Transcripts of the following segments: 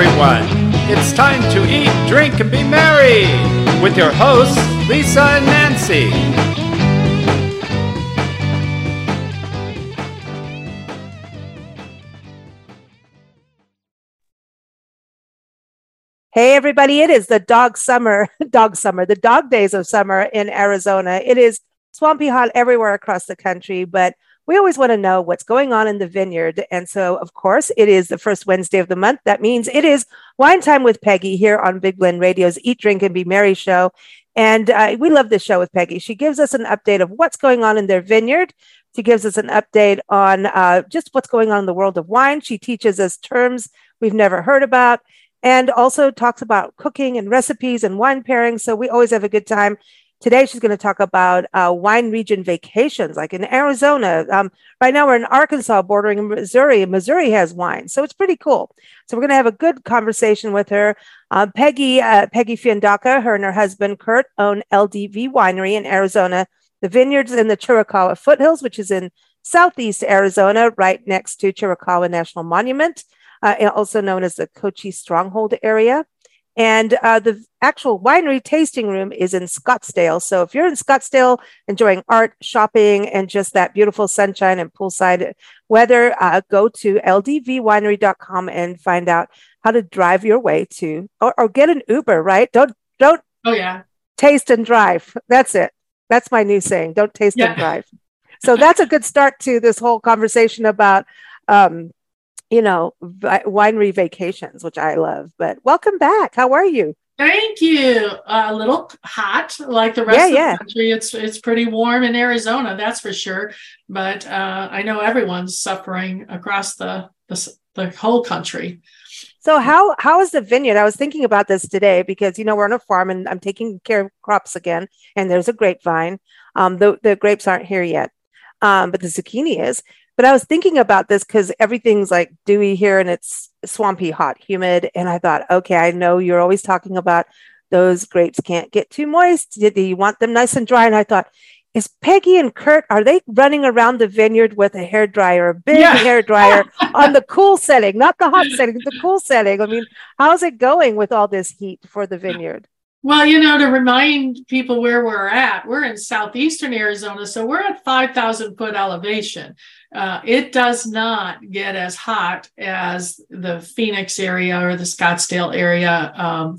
everyone. It's time to eat, drink, and be merry with your hosts, Lisa and Nancy. Hey, everybody, it is the dog summer, dog summer, the dog days of summer in Arizona. It is swampy hot everywhere across the country, but we always want to know what's going on in the vineyard. And so, of course, it is the first Wednesday of the month. That means it is wine time with Peggy here on Big Blend Radio's Eat, Drink, and Be Merry show. And uh, we love this show with Peggy. She gives us an update of what's going on in their vineyard. She gives us an update on uh, just what's going on in the world of wine. She teaches us terms we've never heard about and also talks about cooking and recipes and wine pairings. So we always have a good time. Today, she's going to talk about uh, wine region vacations, like in Arizona. Um, right now, we're in Arkansas, bordering Missouri. Missouri has wine, so it's pretty cool. So we're going to have a good conversation with her. Uh, Peggy uh, Peggy Fiandaca, her and her husband Curt own LDV Winery in Arizona. The vineyards in the Chiricahua foothills, which is in southeast Arizona, right next to Chiricahua National Monument uh, also known as the Cochise Stronghold area. And uh, the actual winery tasting room is in Scottsdale. So if you're in Scottsdale enjoying art, shopping, and just that beautiful sunshine and poolside weather, uh, go to ldvwinery.com and find out how to drive your way to, or, or get an Uber, right? Don't, don't. Oh, yeah. Taste and drive. That's it. That's my new saying. Don't taste yeah. and drive. So that's a good start to this whole conversation about um, you know, winery vacations, which I love. But welcome back. How are you? Thank you. a little hot, like the rest yeah, of yeah. the country. It's it's pretty warm in Arizona, that's for sure. But uh, I know everyone's suffering across the, the the whole country. So how how is the vineyard? I was thinking about this today because you know we're on a farm and I'm taking care of crops again, and there's a grapevine. Um, the the grapes aren't here yet, um, but the zucchini is. But I was thinking about this because everything's like dewy here and it's swampy, hot, humid. And I thought, okay, I know you're always talking about those grapes can't get too moist. Do you want them nice and dry? And I thought, is Peggy and Curt are they running around the vineyard with a hair dryer, a big yeah. hair dryer on the cool setting, not the hot setting, the cool setting? I mean, how's it going with all this heat for the vineyard? Well, you know, to remind people where we're at, we're in southeastern Arizona, so we're at 5,000 foot elevation. Uh, it does not get as hot as the Phoenix area or the Scottsdale area. Um,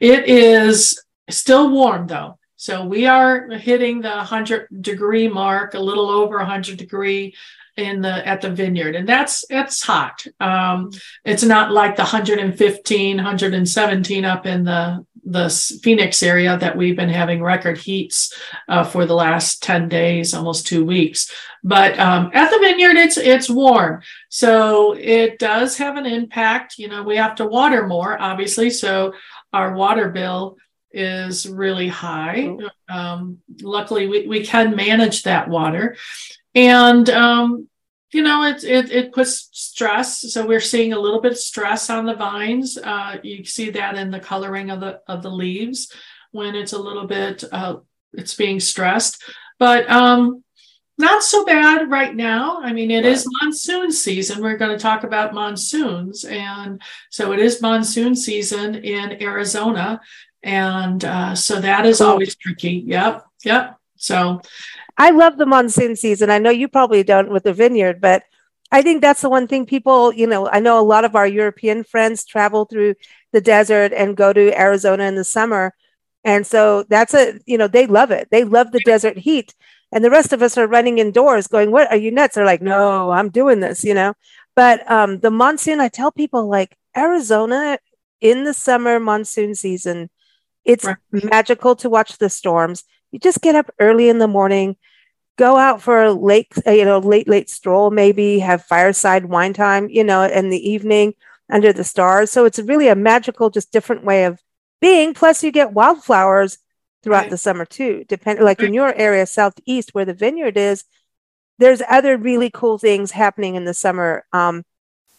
it is still warm though. So we are hitting the 100 degree mark, a little over 100 degree in the at the vineyard and that's it's hot um it's not like the 115 117 up in the the Phoenix area that we've been having record heats uh, for the last 10 days, almost two weeks. But um, at the vineyard, it's it's warm, so it does have an impact. You know, we have to water more, obviously, so our water bill is really high. Um, luckily, we, we can manage that water, and um, you know, it, it, it puts stress. So we're seeing a little bit of stress on the vines. Uh, you see that in the coloring of the of the leaves when it's a little bit uh, it's being stressed. But um, not so bad right now. I mean, it right. is monsoon season. We're going to talk about monsoons, and so it is monsoon season in Arizona, and uh, so that is always tricky. Yep, yep. So I love the monsoon season. I know you probably don't with the vineyard, but I think that's the one thing people, you know, I know a lot of our European friends travel through the desert and go to Arizona in the summer. And so that's a, you know, they love it. They love the desert heat. And the rest of us are running indoors going, What are you nuts? They're like, No, I'm doing this, you know. But um, the monsoon, I tell people like Arizona in the summer monsoon season, it's right. magical to watch the storms. You just get up early in the morning, go out for a late, uh, you know, late, late stroll, maybe have fireside wine time, you know, in the evening under the stars. So it's really a magical, just different way of being. Plus, you get wildflowers throughout right. the summer too. Depending, like right. in your area, southeast, where the vineyard is, there's other really cool things happening in the summer. Um,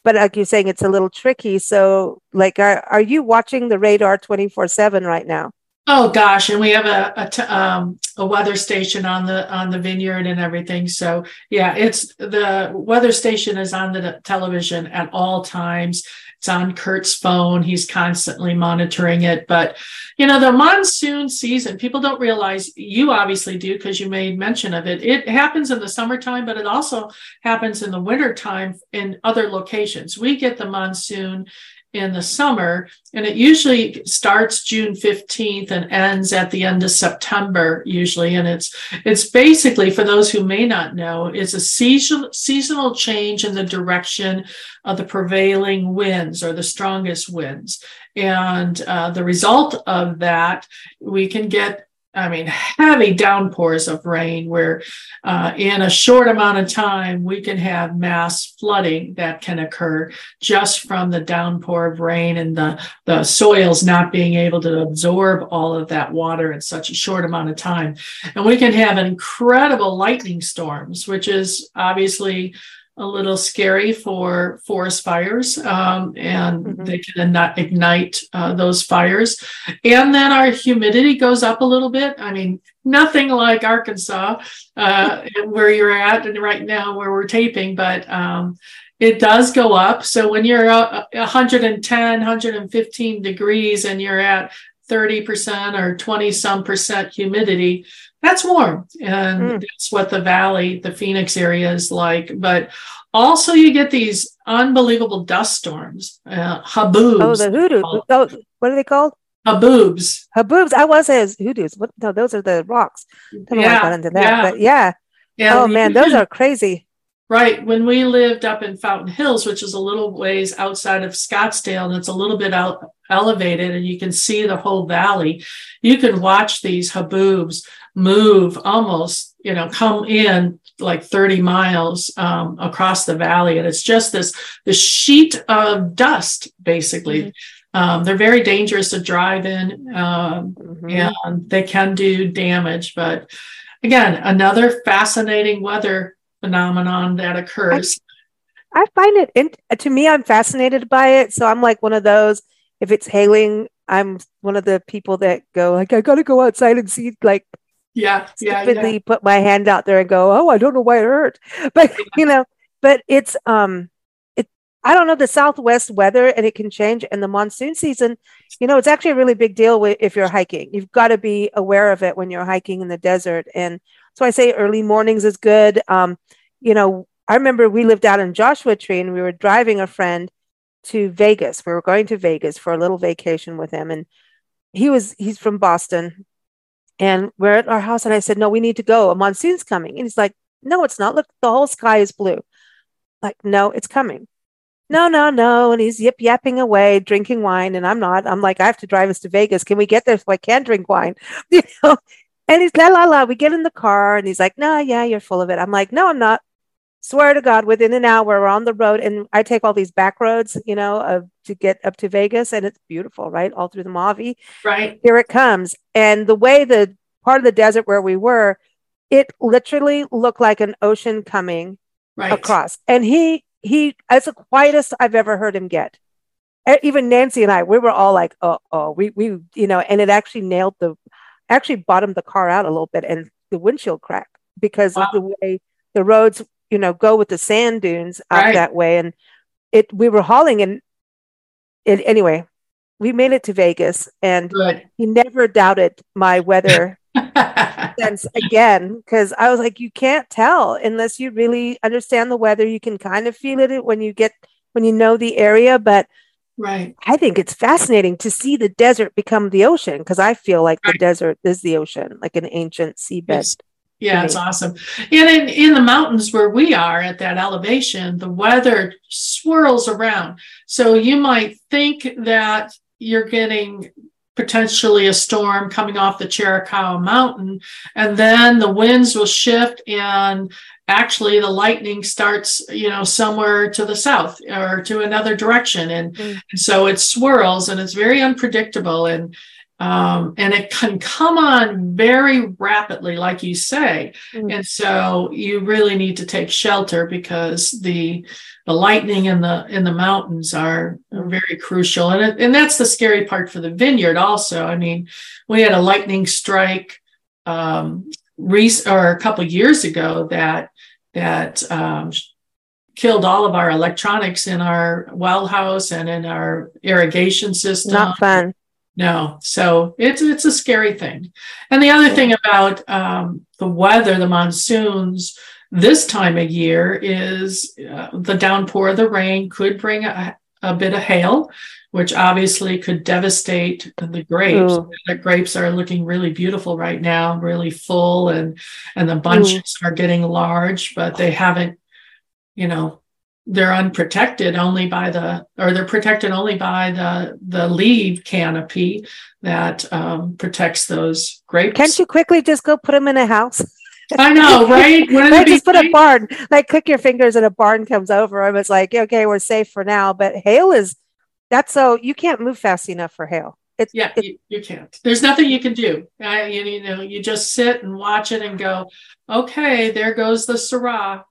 but like you're saying, it's a little tricky. So, like, are, are you watching the radar 24 7 right now? Oh gosh, and we have a a, t- um, a weather station on the on the vineyard and everything. So yeah, it's the weather station is on the television at all times. it's on Curt's phone. He's constantly monitoring it. But, you know, the monsoon season, people don't realize, you obviously do because you made mention of it. It happens in the summertime, but it also happens in the wintertime in other locations. We get the monsoon in the summer and it usually starts June 15th and ends at the end of September usually and it's it's basically for those who may not know it's a seasonal seasonal change in the direction of the prevailing winds or the strongest winds. And uh, the result of that we can get I mean, heavy downpours of rain where uh, in a short amount of time we can have mass flooding that can occur just from the downpour of rain and the, the soils not being able to absorb all of that water in such a short amount of time. And we can have incredible lightning storms, which is obviously a little scary for forest fires, um, and mm-hmm. they can ignite uh, those fires. And then our humidity goes up a little bit. I mean, nothing like Arkansas, uh, where you're at and right now where we're taping, but um, it does go up. So when you're uh, 110, 115 degrees and you're at 30% or 20 some percent humidity, that's warm and mm. that's what the valley the phoenix area is like but also you get these unbelievable dust storms uh, haboobs. Oh the hoodoo oh, what are they called? Haboobs. Haboobs i was as hoodoos what no those are the rocks. I yeah, got into that yeah. but yeah, yeah oh man those are crazy Right. When we lived up in Fountain Hills, which is a little ways outside of Scottsdale, and it's a little bit out elevated, and you can see the whole valley, you can watch these haboobs move almost, you know, come in like 30 miles um, across the valley. And it's just this, this sheet of dust, basically. Mm-hmm. Um, they're very dangerous to drive in um, mm-hmm. and they can do damage. But again, another fascinating weather phenomenon that occurs. I, I find it, in, to me, I'm fascinated by it. So I'm like one of those, if it's hailing, I'm one of the people that go like, I got to go outside and see like yeah, stupidly yeah. put my hand out there and go, oh, I don't know why it hurt, but yeah. you know, but it's um, it I don't know the Southwest weather and it can change, and the monsoon season, you know, it's actually a really big deal if you're hiking. You've got to be aware of it when you're hiking in the desert, and so I say early mornings is good. Um, you know, I remember we lived out in Joshua Tree and we were driving a friend to Vegas. We were going to Vegas for a little vacation with him, and he was he's from Boston and we're at our house, and I said, No, we need to go. A monsoon's coming. And he's like, No, it's not. Look, the whole sky is blue. Like, no, it's coming. No, no, no. And he's yip yapping away, drinking wine. And I'm not. I'm like, I have to drive us to Vegas. Can we get there so I can drink wine? You know? And he's la la la. We get in the car and he's like, No, yeah, you're full of it. I'm like, No, I'm not. Swear to God, within an hour, we're on the road. And I take all these back roads, you know, uh, to get up to Vegas. And it's beautiful, right? All through the Mojave. Right. Here it comes. And the way the part of the desert where we were, it literally looked like an ocean coming right. across. And he he as the quietest I've ever heard him get. Even Nancy and I, we were all like, oh, oh, we we you know, and it actually nailed the actually bottomed the car out a little bit and the windshield cracked because wow. of the way the roads, you know, go with the sand dunes out right. that way. And it we were hauling and it anyway, we made it to Vegas and Good. he never doubted my weather sense again because I was like, you can't tell unless you really understand the weather. You can kind of feel it when you get when you know the area, but right. I think it's fascinating to see the desert become the ocean because I feel like right. the desert is the ocean, like an ancient seabed. Yes. Yeah, it's awesome. And in, in the mountains where we are at that elevation, the weather swirls around. So you might think that you're getting potentially a storm coming off the Chiricahua Mountain, and then the winds will shift and actually the lightning starts you know somewhere to the south or to another direction. And, mm. so it swirls and it's very unpredictable. And um, and it can come on very rapidly like you say. Mm. and so you really need to take shelter because the the lightning in the in the mountains are, are very crucial. And it, and that's the scary part for the vineyard also. I mean we had a lightning strike um, or a couple years ago that that um, killed all of our electronics in our well house and in our irrigation system. Not fun. No, so it's it's a scary thing. And the other thing about um, the weather, the monsoons this time of year is uh, the downpour of the rain could bring a, a bit of hail, which obviously could devastate the grapes. Ooh. The grapes are looking really beautiful right now, really full, and and the bunches Ooh. are getting large, but they haven't, you know, they're unprotected only by the or they're protected only by the the leaf canopy that um, protects those grapes. Can't you quickly just go put them in a house? I know, right? right just put a barn, like click your fingers and a barn comes over them. It's like, okay, we're safe for now. But hail is that's so you can't move fast enough for hail. It's, yeah, you, you, can't. There's nothing you can do. I, you, you know, you just sit and watch it and go, okay, there goes the Syrah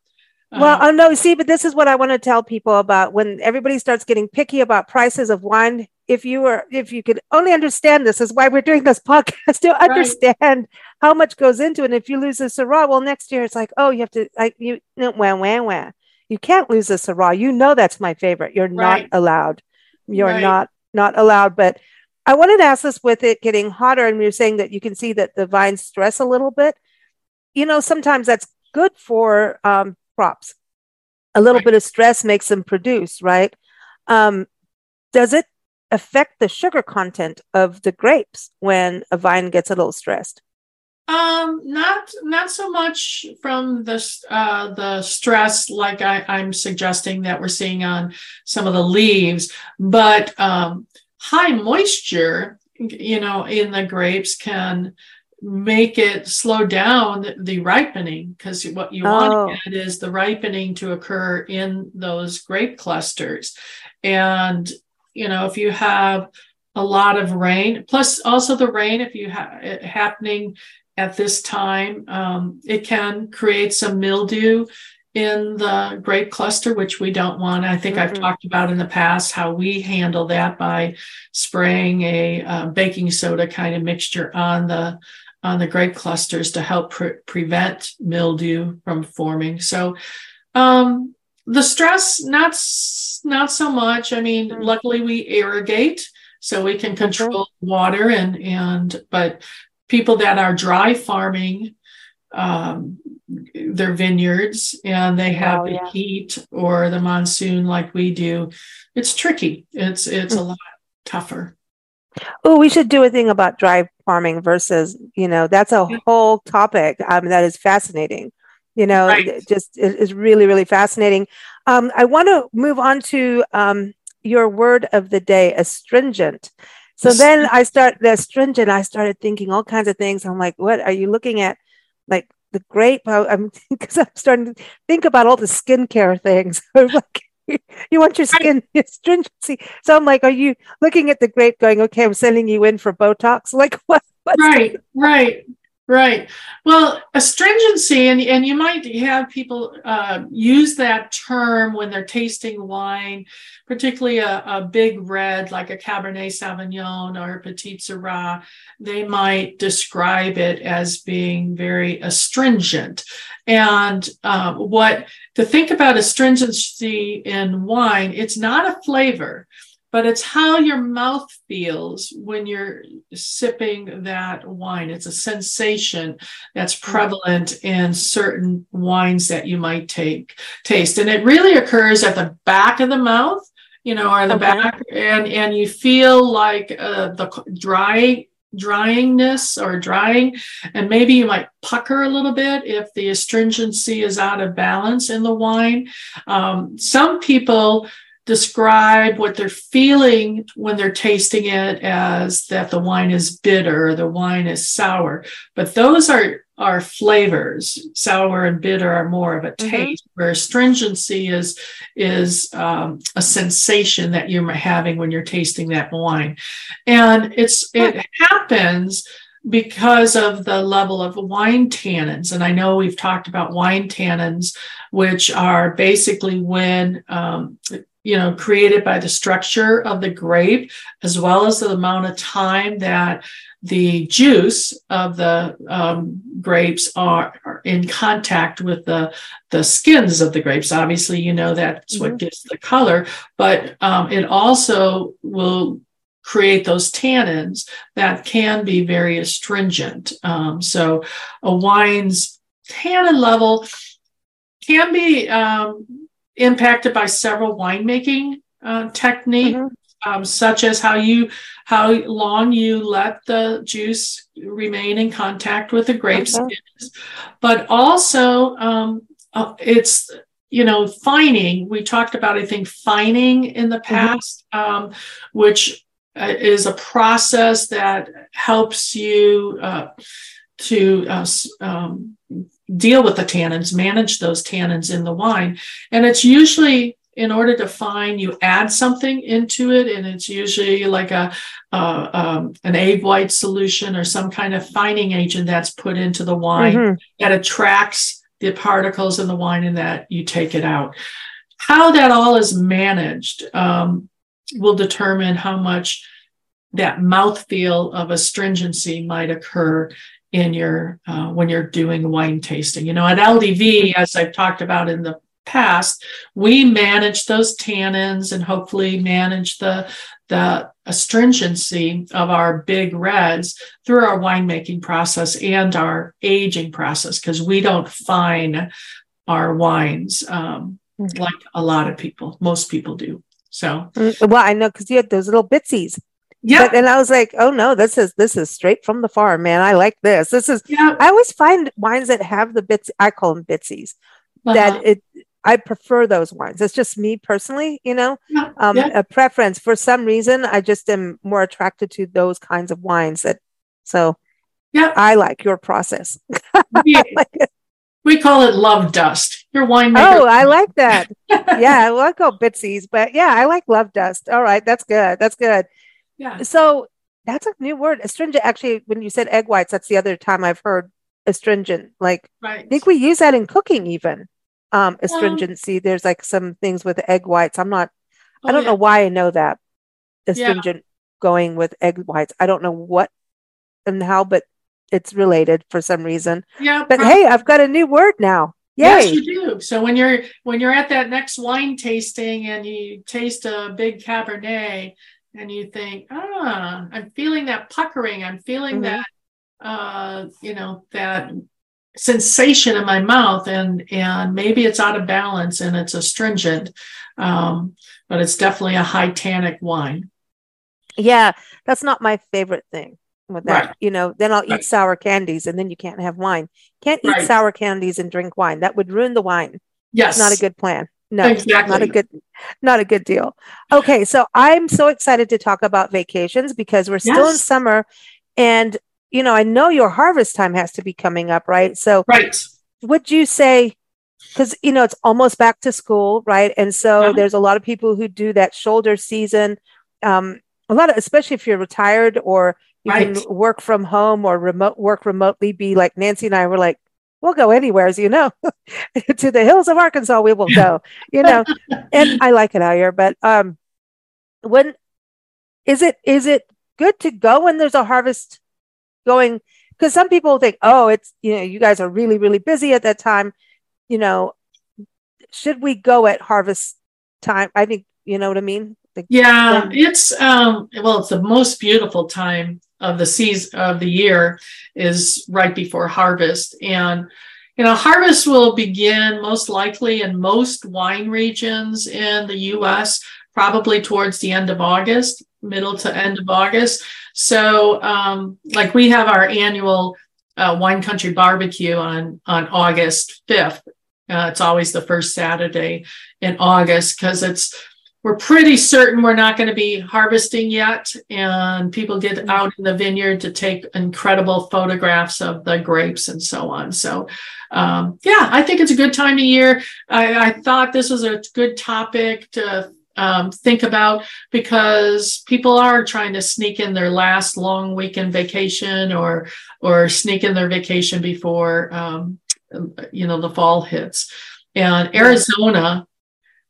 well, uh, oh no, see, but this is what I want to tell people about when everybody starts getting picky about prices of wine. If you were, if you could only understand this, is why we're doing this podcast to right. understand how much goes into it. And if you lose a Syrah, well, next year it's like, oh, you have to, like, you, no, wah, wah, wah. You can't lose a Syrah. You know that's my favorite. You're right. not allowed. You're right. not not allowed. But I wanted to ask this with it getting hotter, and you're saying that you can see that the vines stress a little bit. You know, sometimes that's good for um, crops. A little right. bit of stress makes them produce, right? Um, does it affect the sugar content of the grapes when a vine gets a little stressed? Um, not not so much from the uh, the stress like I, I'm suggesting that we're seeing on some of the leaves, but um, high moisture, you know, in the grapes can make it slow down the ripening because what you oh. want is the ripening to occur in those grape clusters and you know if you have a lot of rain plus also the rain if you have it happening at this time um, it can create some mildew in the grape cluster which we don't want i think mm-hmm. i've talked about in the past how we handle that by spraying a uh, baking soda kind of mixture on the on the grape clusters to help pre- prevent mildew from forming. So um, the stress, not not so much. I mean, mm-hmm. luckily we irrigate, so we can control mm-hmm. water and and but people that are dry farming um, their vineyards and they have oh, yeah. the heat or the monsoon like we do, it's tricky. It's it's mm-hmm. a lot tougher. Oh, we should do a thing about dry farming versus, you know, that's a whole topic um, that is fascinating. You know, right. just it is really, really fascinating. Um, I want to move on to um, your word of the day, astringent. So then I start the astringent. I started thinking all kinds of things. I'm like, what are you looking at? Like the grape? I'm because I'm starting to think about all the skincare things. like, you want your skin astringency. So I'm like, are you looking at the grape going, okay, I'm sending you in for Botox? Like what? right, right. Right. Well, astringency, and, and you might have people uh, use that term when they're tasting wine, particularly a, a, big red like a Cabernet Sauvignon or a Petite Sirah. They might describe it as being very astringent. And uh, what to think about astringency in wine, it's not a flavor but it's how your mouth feels when you're sipping that wine. It's a sensation that's mm. prevalent in certain wines that you might take taste, and it really occurs at the back of the mouth, you know, or the okay. back, and and you feel like uh, the dry dryingness or drying and maybe you might pucker a little bit if the astringency is out of balance in the wine um, some people describe what they're feeling when they're tasting it as that the wine is bitter or the wine is sour but those are are flavors sour and bitter are more of a mm-hmm. taste mm-hmm. where astringency is is um, a sensation that you're having when you're tasting that wine and it's it happens because of the level of wine tannins. And I know we've talked about wine tannins, which are basically when um, you know created by the structure of the grape as well as the amount of time that the juice of the um, grapes are, are, in contact with the the skins of the grapes. Obviously, you know that's mm-hmm. what gives the color, but um, it also will create those tannins that can be very astringent. Um, so, a wine's tannin level can be um, impacted by several winemaking uh, techniques. Mm-hmm um, such as how you how long you let the juice remain in contact with the grapes okay. skins, but also um, uh, it's you know fining. We talked about I think fining in the mm-hmm. past, mm-hmm. um, which uh, is a process that helps you uh, to uh, um, deal with the tannins, manage those tannins in the wine, and it's usually in order to fine, you add something into it, and it's usually like a uh, um, an egg white solution or some kind of fining agent that's put into the wine mm-hmm. that attracts the particles in the wine, and that you take it out. How that all is managed um, will determine how much that mouthfeel of astringency might occur in your uh, when you're doing wine tasting. You know, at LDV, as I've talked about in the past, we manage those tannins and hopefully manage the the astringency of our big reds through our winemaking process and our aging process because we don't fine our wines um, mm-hmm. like a lot of people, most people do. So, mm, well, I know because you had those little bitsies. Yeah. and I was like, oh no, this is this is straight from the farm, man. I like this. This is yeah. I always find wines that have the bits I call them bitsies. Uh-huh. That it I prefer those wines. It's just me personally, you know, yeah, um, yeah. a preference. For some reason, I just am more attracted to those kinds of wines. That so, yeah, I like your process. we, like we call it love dust. Your wine. Oh, I like that. yeah, well, I call bitsies, but yeah, I like love dust. All right, that's good. That's good. Yeah. So that's a new word. Astringent. Actually, when you said egg whites, that's the other time I've heard astringent. Like, right. I think we use that in cooking even um, astringency. There's like some things with egg whites. I'm not, oh, I don't yeah. know why I know that astringent yeah. going with egg whites. I don't know what and how, but it's related for some reason. Yeah. But probably. hey, I've got a new word now. Yay. Yes, you do. So when you're when you're at that next wine tasting and you taste a big Cabernet and you think, ah, I'm feeling that puckering. I'm feeling mm-hmm. that uh, you know, that sensation in my mouth and and maybe it's out of balance and it's astringent um, but it's definitely a high tannic wine yeah that's not my favorite thing with that right. you know then i'll right. eat sour candies and then you can't have wine can't eat right. sour candies and drink wine that would ruin the wine yes not a good plan no exactly. not a good not a good deal okay so i'm so excited to talk about vacations because we're still yes. in summer and you know, I know your harvest time has to be coming up, right? So, right. Would you say, because, you know, it's almost back to school, right? And so yeah. there's a lot of people who do that shoulder season. Um, a lot of, especially if you're retired or you right. can work from home or remote work remotely, be like Nancy and I were like, we'll go anywhere, as you know, to the hills of Arkansas, we will go, you know, and I like it out here, but, um, when is it, is it good to go when there's a harvest going because some people think, oh, it's you know, you guys are really, really busy at that time. You know, should we go at harvest time? I think you know what I mean. The, yeah, it's um well, it's the most beautiful time of the season of the year is right before harvest. And you know, harvest will begin most likely in most wine regions in the US, probably towards the end of August, middle to end of August. So, um, like we have our annual uh, wine country barbecue on on August fifth. Uh, it's always the first Saturday in August because it's we're pretty certain we're not going to be harvesting yet, and people get mm-hmm. out in the vineyard to take incredible photographs of the grapes and so on. So, um, yeah, I think it's a good time of year. I, I thought this was a good topic to um, think about because people are trying to sneak in their last long weekend vacation or or sneak in their vacation before um, you know the fall hits and arizona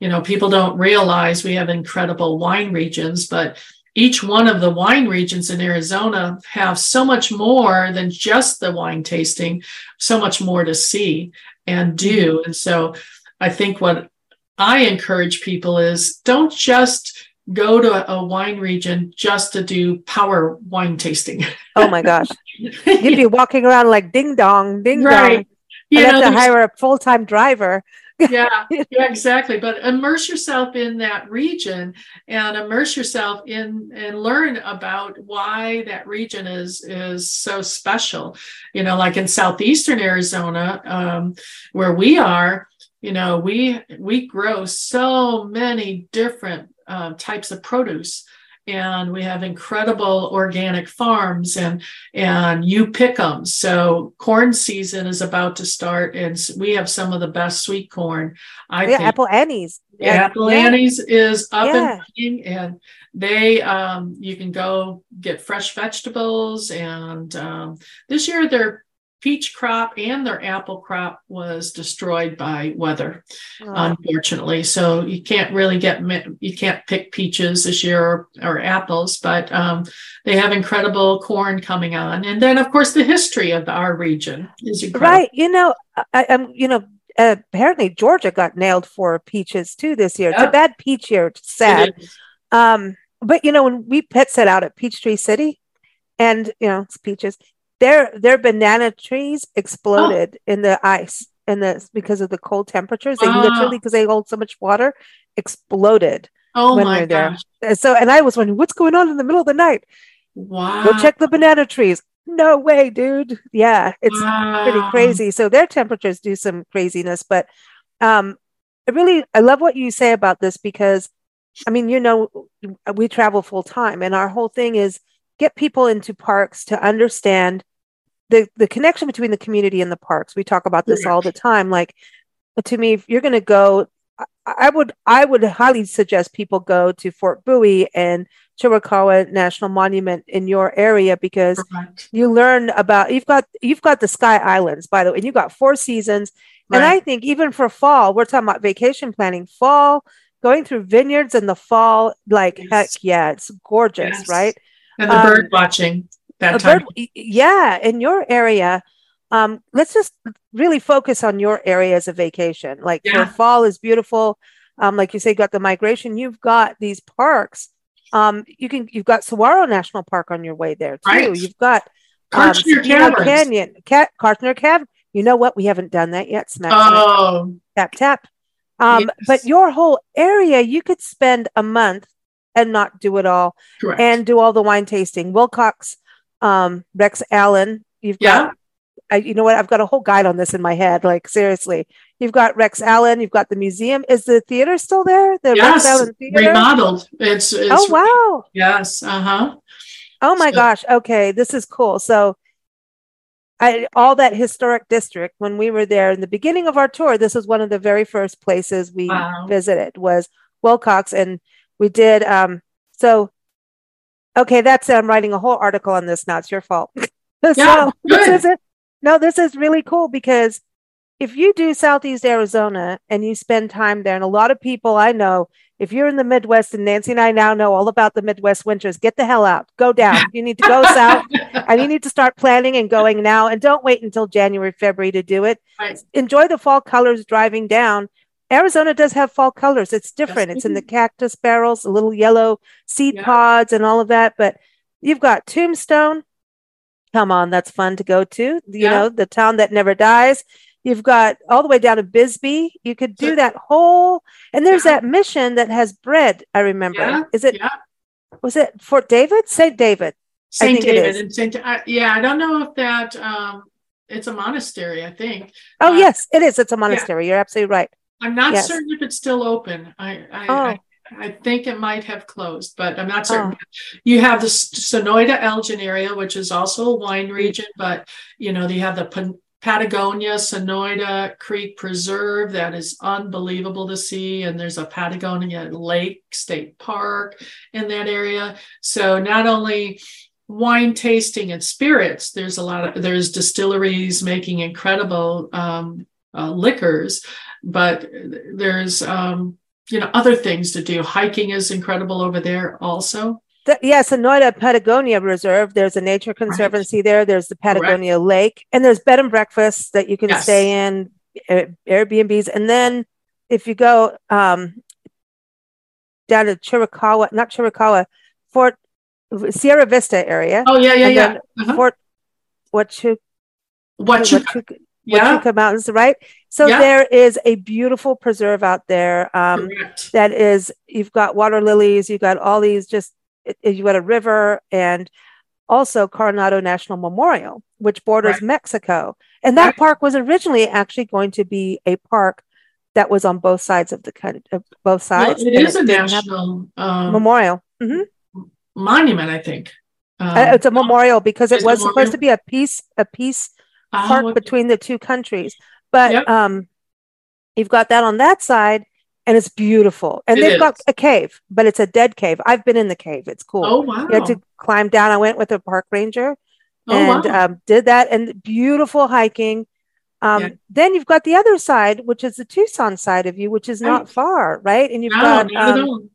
you know people don't realize we have incredible wine regions but each one of the wine regions in Arizona have so much more than just the wine tasting, so much more to see and do. Mm-hmm. And so I think what I encourage people is don't just go to a wine region just to do power wine tasting. Oh my gosh. You'd be walking around like ding dong, ding right. dong. You have to hire a full time driver yeah, yeah, exactly. But immerse yourself in that region and immerse yourself in and learn about why that region is is so special. You know, like in southeastern Arizona, um, where we are, you know, we we grow so many different uh, types of produce and we have incredible organic farms and and you pick them so corn season is about to start and we have some of the best sweet corn i yeah, think apple annie's yeah, apple yeah. annie's is up yeah. and running and they um, you can go get fresh vegetables and um, this year they're peach crop and their apple crop was destroyed by weather oh. unfortunately so you can't really get you can't pick peaches this year or, or apples but um, they have incredible corn coming on and then of course the history of our region is incredible. right you know I, am you know uh, apparently georgia got nailed for peaches too this year yep. it's a bad peach year it's sad um, but you know when we pet set out at peachtree city and you know it's peaches their their banana trees exploded oh. in the ice and the because of the cold temperatures. They literally because they hold so much water exploded. Oh when my gosh. there. So and I was wondering what's going on in the middle of the night. Wow. Go check the banana trees. No way, dude. Yeah, it's wow. pretty crazy. So their temperatures do some craziness, but um I really I love what you say about this because I mean, you know, we travel full time and our whole thing is get people into parks to understand the the connection between the community and the parks. We talk about this all the time. Like to me, if you're going to go, I would I would highly suggest people go to Fort Bowie and Chiricahua National Monument in your area because you learn about you've got you've got the Sky Islands by the way, and you've got four seasons. Right. And I think even for fall, we're talking about vacation planning. Fall, going through vineyards in the fall, like yes. heck yeah, it's gorgeous, yes. right? And the um, bird watching that time. Bird, yeah, in your area, um, let's just really focus on your area as a vacation. Like yeah. your fall is beautiful. Um, like you say, you got the migration. You've got these parks. Um, you can you've got Saguaro National Park on your way there too. Right. You've got um, Canyon, Cat Kartchner Cavern. You know what? We haven't done that yet. Smack, oh. tap tap. Um, yes. But your whole area, you could spend a month and not do it all, Correct. and do all the wine tasting. Willcox um, Rex Allen. You've yeah. got, I, you know what? I've got a whole guide on this in my head. Like seriously, you've got Rex Allen. You've got the museum. Is the theater still there? The yes, Rex Allen Theater? remodeled. It's, it's oh wow. Yes. Uh huh. Oh my so. gosh. Okay, this is cool. So. I, all that historic district when we were there in the beginning of our tour this was one of the very first places we wow. visited was Willcox and we did um so Okay, that's I'm writing a whole article on this now. It's your fault. so yeah, this is no, this is really cool because if you do Southeast Arizona and you spend time there, and a lot of people I know, if you're in the Midwest, and Nancy and I now know all about the Midwest winters, get the hell out, go down. You need to go south, and you need to start planning and going now, and don't wait until January, February to do it. Right. Enjoy the fall colors driving down, Arizona does have fall colors. It's different. Yes, it's in the cactus barrels, the little yellow seed yeah. pods, and all of that. But you've got Tombstone. Come on, that's fun to go to. You yeah. know, the town that never dies. You've got all the way down to Bisbee. You could do that whole. And there's yeah. that mission that has bread. I remember. Is it? Was it Fort David? Saint David. Saint David and Saint. yeah, I don't know if that. Um, it's a monastery. I think. Oh uh, yes, it is. It's a monastery. You're absolutely right. I'm not yes. certain if it's still open. I I, oh. I I, think it might have closed, but I'm not certain. Oh. You have the Sonoita Elgin area, which is also a wine region, but you know, you have the Patagonia Sonoita Creek Preserve that is unbelievable to see. And there's a Patagonia Lake State Park in that area. So not only wine tasting and spirits, there's a lot of there's distilleries making incredible um, uh, liquors, but there's um, you know other things to do. Hiking is incredible over there also. The, yeah, Sonoita Patagonia Reserve. There's a nature conservancy right. there. There's the Patagonia Correct. Lake, and there's bed and breakfasts that you can yes. stay in, Airbnbs, and then if you go um, down to Chiricahua, not Chiricahua, Fort Sierra Vista area. Oh yeah, yeah, yeah. Uh-huh. Fort what you what you yeah. Huachuca Mountains, right? So yeah. there is a beautiful preserve out there um, that is, you've got water lilies, you've got all these just, you've got a river and also Coronado National Memorial, which borders right. Mexico. And that right. park was originally actually going to be a park that was on both sides of the country, uh, both sides. Well, it is it a national um, memorial mm-hmm. monument, I think. Um, uh, it's a memorial because it was supposed to be a peace, a peace oh, park okay. between the two countries. But yep. um, you've got that on that side, and it's beautiful. And it they've is. got a cave, but it's a dead cave. I've been in the cave. It's cool. Oh wow! You had to climb down. I went with a park ranger, oh, and wow. um, did that. And beautiful hiking. Um, yeah. Then you've got the other side, which is the Tucson side of you, which is not far, right? And you've no, got um,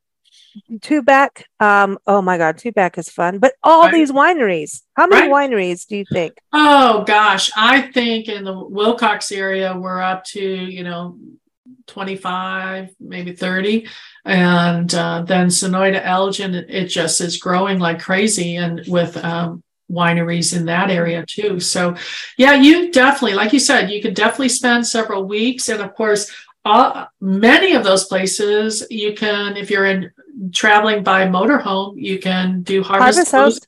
Tubac. Um, oh my God, Tubac is fun. But all right. these wineries. How many right. wineries do you think? Oh gosh, I think in the Willcox area we're up to you know 25, maybe 30. And uh, then Sonoita Elgin, it just is growing like crazy and with um, wineries in that area too. So, yeah, you definitely, like you said, you could definitely spend several weeks. And of course, uh, many of those places you can, if you're in traveling by motorhome, you can do harvest, harvest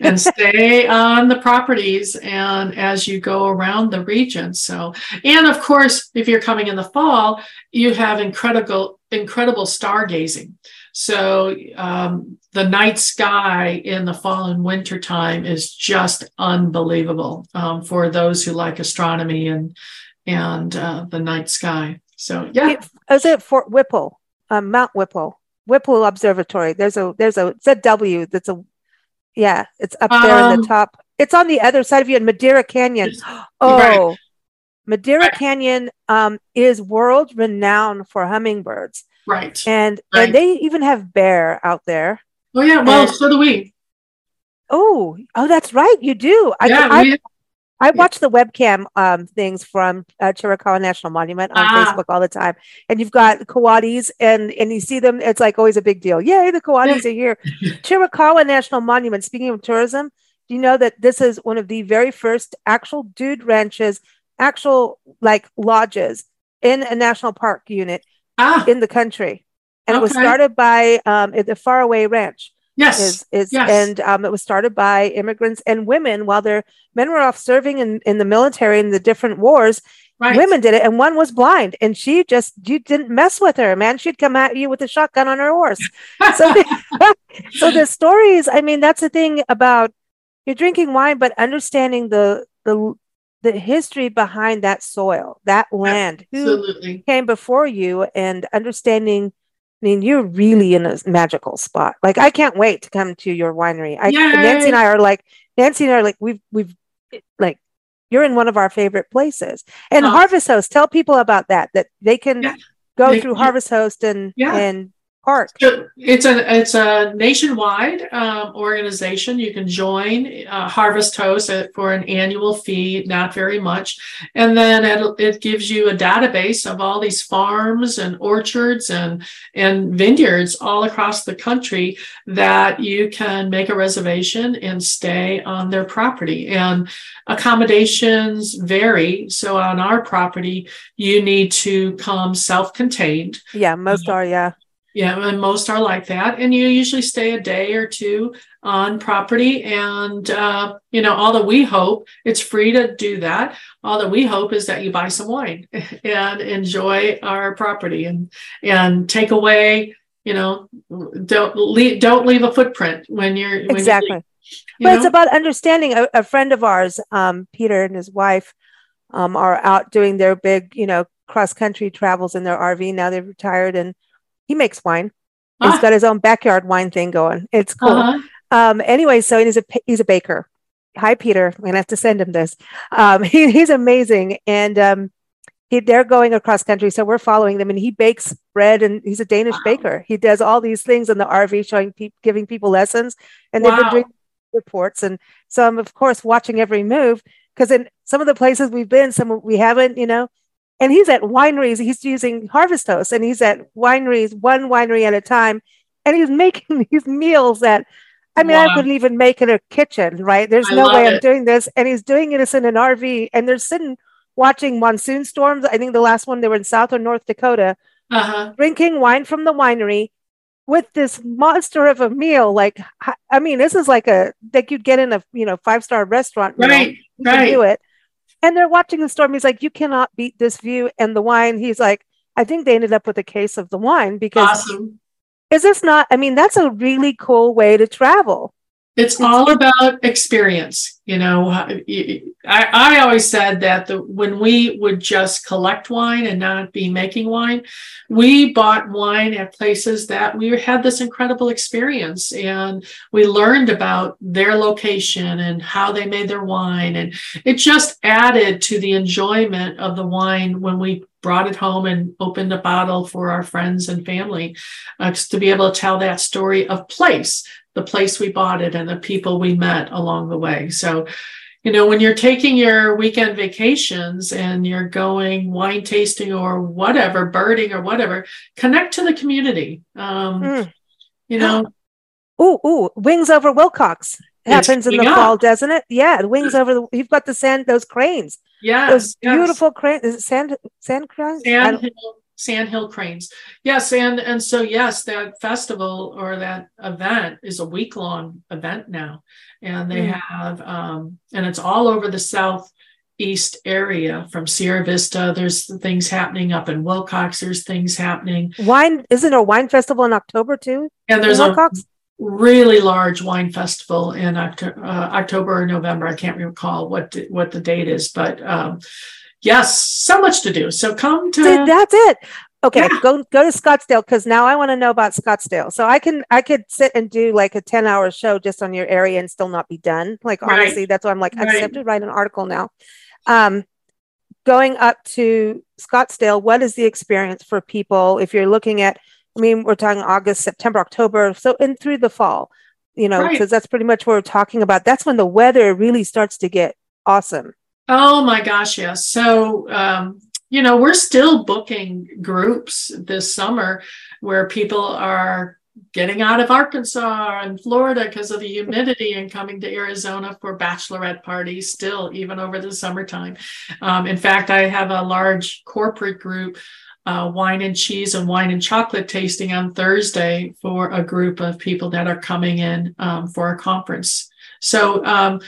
and stay on the properties and as you go around the region. So, and of course, if you're coming in the fall, you have incredible, incredible stargazing. So um, the night sky in the fall and winter time is just unbelievable um, for those who like astronomy and and uh, the night sky. So yeah, is it Fort Whipple, um, Mount Whipple, Whipple Observatory? There's a there's a it's a W that's a yeah, it's up there um, in the top. It's on the other side of you in Madera Canyon. Oh, right. Madera right. Canyon um, is world renowned for hummingbirds. Right. And right. and they even have bear out there. Oh yeah, well, and, so do we. Oh, oh, that's right. You do. Yeah, I, we, I watch the webcam um, things from uh, Chiricahua National Monument on ah. Facebook all the time, and you've got coatis, and and you see them. It's like always a big deal. Yay, the coatis are here! Chiricahua National Monument. Speaking of tourism, do you know that this is one of the very first actual dude ranches, actual like lodges in a national park unit ah. in the country, and okay. it was started by um, the Faraway Ranch. Yes. Is, is yes. and um, it was started by immigrants and women while their men were off serving in, in the military in the different wars. Right. Women did it, and one was blind, and she just you didn't mess with her, man. She'd come at you with a shotgun on her horse. so, the, so the stories. I mean, that's the thing about you're drinking wine, but understanding the the the history behind that soil, that land, Absolutely. who came before you, and understanding I mean, you're really in a magical spot. Like, I can't wait to come to your winery. I, Nancy and I are like, Nancy and I are like, we've, we've, like, you're in one of our favorite places. And oh. Harvest Host, tell people about that, that they can yeah. go they, through Harvest Host and, yeah. and park? It's a it's a nationwide um, organization. You can join uh, Harvest Host for an annual fee, not very much, and then it, it gives you a database of all these farms and orchards and and vineyards all across the country that you can make a reservation and stay on their property. And accommodations vary. So on our property, you need to come self-contained. Yeah, most are. Yeah. Yeah, and most are like that. And you usually stay a day or two on property. And, uh, you know, all that we hope, it's free to do that. All that we hope is that you buy some wine and enjoy our property and, and take away, you know, don't leave, don't leave a footprint when you're when exactly. You you but know? it's about understanding. A, a, friend of ours, um, Peter and his wife, um, are out doing their big, you know, cross country travels in their RV. Now they've retired and he makes wine. Ah. He's got his own backyard wine thing going. It's cool. Uh-huh. Um, anyway, so he's a he's a baker. Hi, Peter. I'm gonna have to send him this. Um, he, he's amazing, and um, he, they're going across country, so we're following them. And he bakes bread, and he's a Danish wow. baker. He does all these things in the RV, showing pe- giving people lessons, and they've been doing reports. And so I'm of course watching every move because in some of the places we've been, some we haven't, you know. And he's at wineries. He's using Harvest Host, and he's at wineries, one winery at a time, and he's making these meals that I mean, wow. I couldn't even make in a kitchen, right? There's I no way it. I'm doing this. And he's doing it in an RV, and they're sitting watching monsoon storms. I think the last one they were in South or North Dakota, uh-huh. drinking wine from the winery with this monster of a meal. Like, I mean, this is like a like you'd get in a you know five star restaurant. Right, know, right. Do it, and they're watching the storm. He's like, you cannot beat this view and the wine. He's like, I think they ended up with a case of the wine because. Awesome. Is this not? I mean, that's a really cool way to travel. It's all about experience. You know, I, I always said that the, when we would just collect wine and not be making wine, we bought wine at places that we had this incredible experience and we learned about their location and how they made their wine. And it just added to the enjoyment of the wine when we brought it home and opened a bottle for our friends and family uh, to be able to tell that story of place the place we bought it and the people we met along the way. So, you know, when you're taking your weekend vacations and you're going wine tasting or whatever, birding or whatever, connect to the community. Um, mm. You know, ooh, ooh, wings over Willcox happens in the up. fall, doesn't it? Yeah, wings over the. You've got the sand, those cranes. Yeah, those beautiful cranes. Is it sand sand cranes? Sand Sandhill Cranes. Yes, and and so yes, that festival or that event is a week long event now, and they mm. have um, and it's all over the southeast area from Sierra Vista. There's things happening up in Willcox. There's things happening. Wine isn't a wine festival in October too? And there's a really large wine festival in October, uh, October or November. I can't recall what what the date is, but. Um, Yes, so much to do. So come to. That's it. Okay, yeah. go go to Scottsdale because now I want to know about Scottsdale. So I can I could sit and do like a ten hour show just on your area and still not be done. Like right. honestly, that's why I'm like right. I have to write an article now. Um, going up to Scottsdale, what is the experience for people if you're looking at? I mean, we're talking August, September, October, so in through the fall, you know, because right. that's pretty much what we're talking about. That's when the weather really starts to get awesome. Oh my gosh, yes. So, um, you know, we're still booking groups this summer where people are getting out of Arkansas and Florida because of the humidity and coming to Arizona for bachelorette parties still, even over the summertime. Um, in fact, I have a large corporate group. Uh, wine and cheese and wine and chocolate tasting on Thursday for a group of people that are coming in um, for a conference. So, um,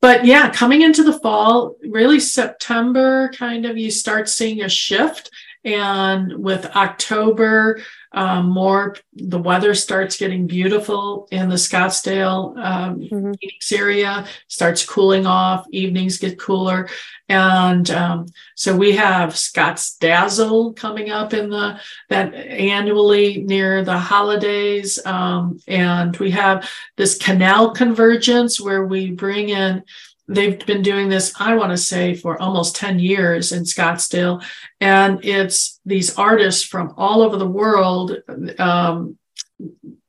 but yeah, coming into the fall, really September, kind of you start seeing a shift. And with October, um, more the weather starts getting beautiful in the Scottsdale um, mm-hmm. Phoenix area, starts cooling off, evenings get cooler. And um, so we have Scottsdazzle coming up in the that annually near the holidays. Um, and we have this canal convergence where we bring in they've been doing this, I want to say, for almost 10 years in Scottsdale. And it's these artists from all over the world. Um,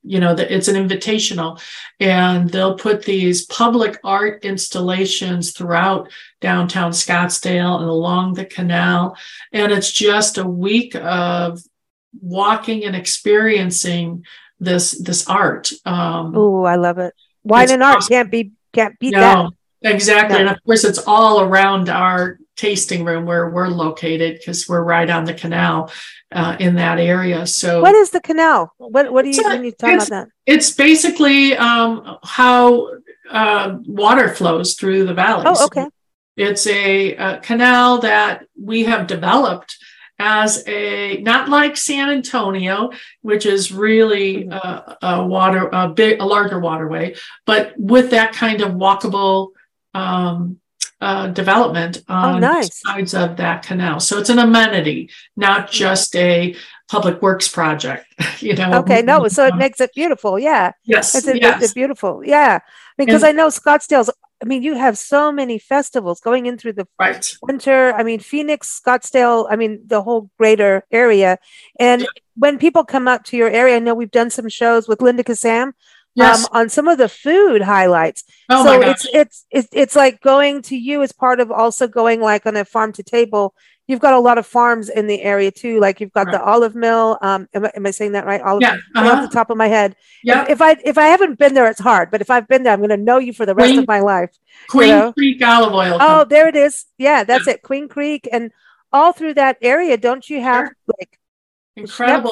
you know, it's an invitational, and they'll put these public art installations throughout downtown Scottsdale and along the canal. And it's just a week of walking and experiencing this this art. Um, oh, I love it. Wine and art awesome. can't be can't beat no, that. Exactly. Yeah. And of course, it's all around our tasting room where we're located because we're right on the canal uh, in that area. So, what is the canal? What What do you, when you talk about that? It's basically um, how uh, water flows through the valley. Oh, okay. It's a, a canal that we have developed as a not like San Antonio, which is really mm-hmm. a, a, water a big a larger waterway, but with that kind of walkable um, uh, development oh, on oh, nice. sides of that canal. So it's an amenity, not just a public works project. You know. Okay, no, so it makes it beautiful. Yeah. Yes. It's, yes. it's beautiful. Yeah, because and, I know Scottsdale's I mean, you have so many festivals going in through the right. winter. I mean, Phoenix, Scottsdale, I mean, the whole greater area. And yeah. when people come up to your area, I know we've done some shows with Linda Kassam. Yes. Um, on some of the food highlights. Oh so it's, it's it's it's like going to you as part of also going like on a farm to table you've got a lot of farms in the area too. Like you've got right. the olive mill. Um, am, I, am I saying that right? Olive yeah, uh-huh. off the top of my head. Yeah. If, if, I if I haven't been there, it's hard. But if I've been there, I'm going to know you for the rest Queen, of my life. Queen you know? Creek olive oil. Oh, there it is. Yeah, that's yeah. it. Queen Creek and all through that area. Don't you have sure. like incredible?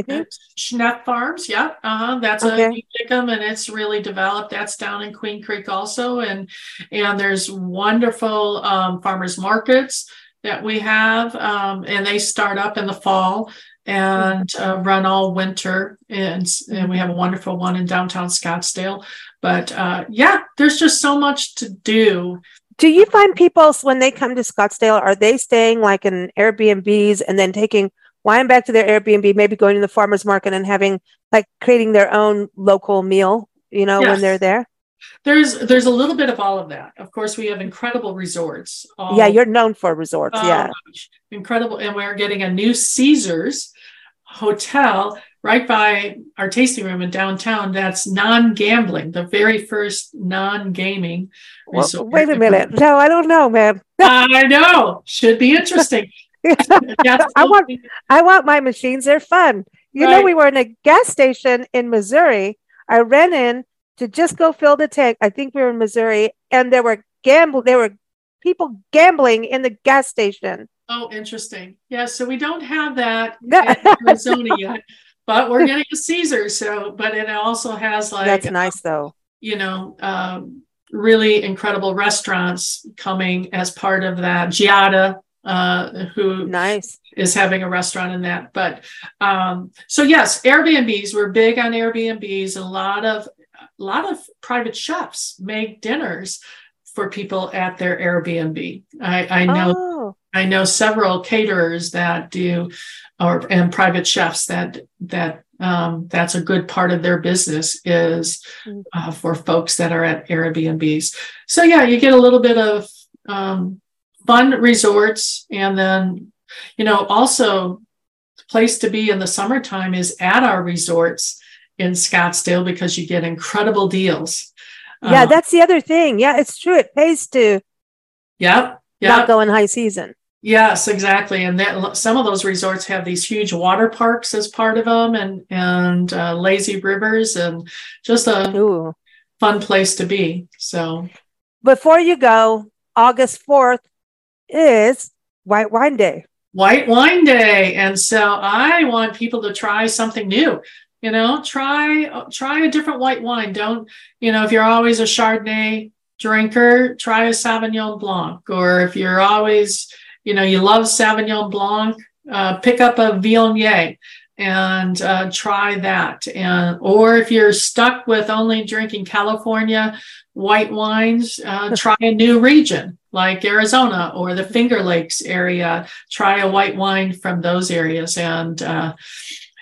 I think Schnepp Farms, yeah, uh-huh. that's okay. a pick and it's really developed. That's down in Queen Creek also, and and there's wonderful um, farmers markets that we have, um, and they start up in the fall and uh, run all winter. And, and we have a wonderful one in downtown Scottsdale. But uh, yeah, there's just so much to do. Do you find people when they come to Scottsdale, are they staying like in Airbnbs and then taking wine back to their Airbnb, maybe going to the farmer's market and having like creating their own local meal, you know, yes. when they're there? There's there's a little bit of all of that. Of course, we have incredible resorts. All, yeah, um, you're known for resorts. Oh, yeah, um, incredible, and we're getting a new Caesars hotel right by our tasting room in downtown. That's non-gambling, the very first non-gaming. Well, wait a minute. No, I don't know, man. I know. Should be interesting. I want I want my machines. They're fun. You right. know, we were in a gas station in Missouri. I ran in to just go fill the tank. I think we were in Missouri, and there were gamble. There were people gambling in the gas station. Oh, interesting. Yeah, so we don't have that in Arizona yet, but we're getting a Caesar. So, but it also has like that's nice though. You know, um, really incredible restaurants coming as part of that. Giada, uh, who nice is having a restaurant in that. But um, so yes, Airbnbs. We're big on Airbnbs. A lot of a lot of private chefs make dinners for people at their Airbnb. I, I know oh. I know several caterers that do, or and private chefs that that um, that's a good part of their business is mm. uh, for folks that are at Airbnbs. So yeah, you get a little bit of um, fun resorts, and then you know also place to be in the summertime is at our resorts in Scottsdale because you get incredible deals. Yeah, uh, that's the other thing. Yeah, it's true. It pays to yeah, yeah. not go in high season. Yes, exactly. And that some of those resorts have these huge water parks as part of them, and and uh, lazy rivers, and just a Ooh. fun place to be. So, before you go, August fourth is White Wine Day. White Wine Day, and so I want people to try something new you know try try a different white wine. Don't you know if you're always a chardonnay drinker try a sauvignon blanc. Or if you're always you know you love sauvignon blanc uh, pick up a viognier and uh, try that. And or if you're stuck with only drinking california white wines uh, try a new region like arizona or the finger lakes area try a white wine from those areas and uh,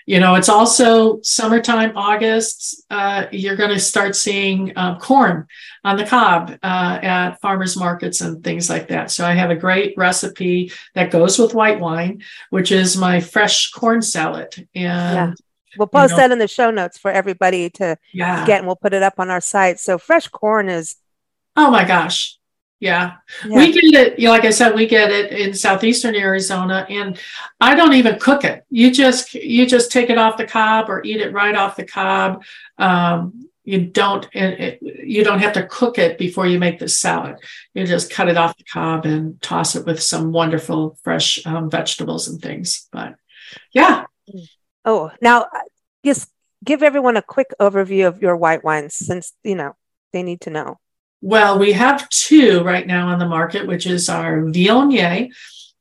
you know, it's also summertime, August. Uh, you're going to start seeing uh, corn on the cob uh, at farmers markets and things like that. So I have a great recipe that goes with white wine, which is my fresh corn salad. And yeah. We'll post you know, that in the show notes for everybody to yeah. get, and we'll put it up on our site. So fresh corn is. Oh my gosh. Yeah. yeah. We get it, like I said, we get it in southeastern Arizona and I don't even cook it. You just you just take it off the cob or eat it right off the cob. Um, you don't it, you don't have to cook it before you make the salad. You just cut it off the cob and toss it with some wonderful fresh um, vegetables and things. But yeah. Oh, now uh, just give everyone a quick overview of your white wines since, you know, they need to know. Well, we have two right now on the market, which is our Viognier,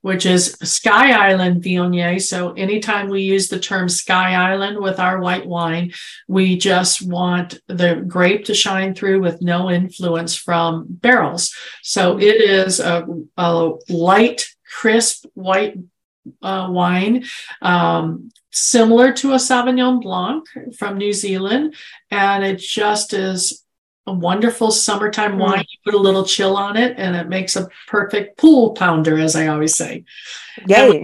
which is Sky Island Viognier. So anytime we use the term Sky Island with our white wine, we just want the grape to shine through with no influence from barrels. So it is a, a light, crisp white uh, wine, um, similar to a Sauvignon Blanc from New Zealand. And it just is a wonderful summertime Mm. wine. You put a little chill on it, and it makes a perfect pool pounder, as I always say. Yay.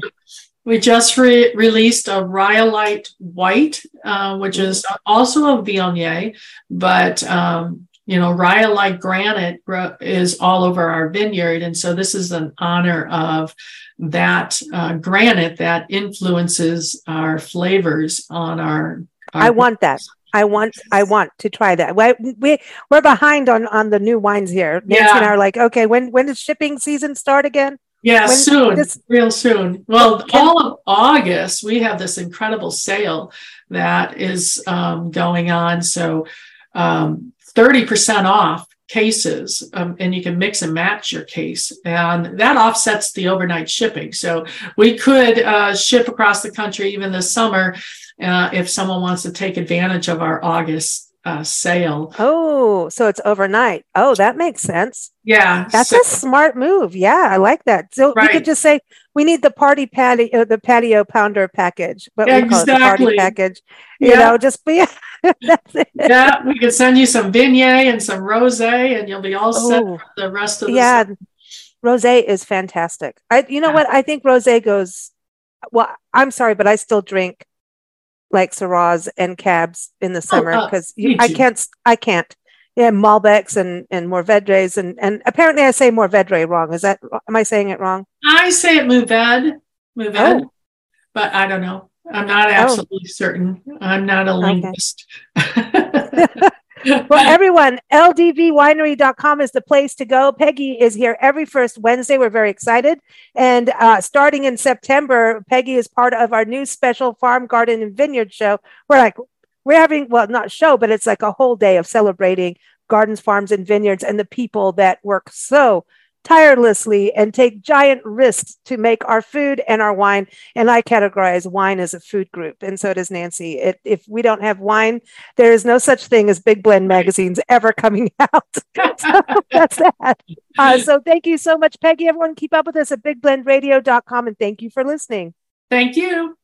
We just re- released a Rhyolite White, uh, which is also a Viognier, but um, you know, Rhyolite Granite is all over our vineyard, and so this is an honor of that uh, granite that influences our flavors on our. our I want that. I want I want to try that. We, we we're behind on on the new wines here. Nancy Yeah. and I are like, okay, when when does shipping season start again? Yeah, When- soon, this- real soon. Well, Can- all of August, we have this incredible sale that is um, going on. So, um, 30% off cases, um, and you can mix and match your case, and that offsets the overnight shipping. So, we could uh, ship across the country even this summer uh, if someone wants to take advantage of our August uh, sale. Oh, so it's overnight. Oh, that makes sense. Yeah, That's so- a smart move. Yeah, I like that. So we Right. could just say we need the party patio, the patio pounder package, but we call it the party package. You Yeah. know, just be that's it. yeah, we could send you some Viognier and some Rosé, and you'll be all set Oh, for the rest of the yeah. summer. Rosé is fantastic. I, you know Yeah. what? I think rosé goes. Well, I'm sorry, but I still drink like Syrahs and Cabs in the summer uh, because me I can't. I can't. Yeah, Malbecs and and Mourvedres and and apparently I say Mourvedre wrong. Is that am I saying it wrong? I say it Mourvèdre, Mourvèdre, Oh. but I don't know. I'm not absolutely certain. I'm not a linguist. Well, everyone, ldvwinery.com is the place to go. Peggy is here every first Wednesday. We're very excited. And uh, starting in September, Peggy is part of our new special farm, garden, and vineyard show. We're like, we're having, well, not show, but it's like a whole day of celebrating gardens, farms, and vineyards and the people that work so tirelessly and take giant risks to make our food and our wine. And I categorize wine as a food group, and so does Nancy. It, if we don't have wine, there is no such thing as Big Blend magazines ever coming out. so that's that. Uh, so thank you so much, Peggy. Everyone, keep up with us at bigblendradio.com and thank you for listening. Thank you.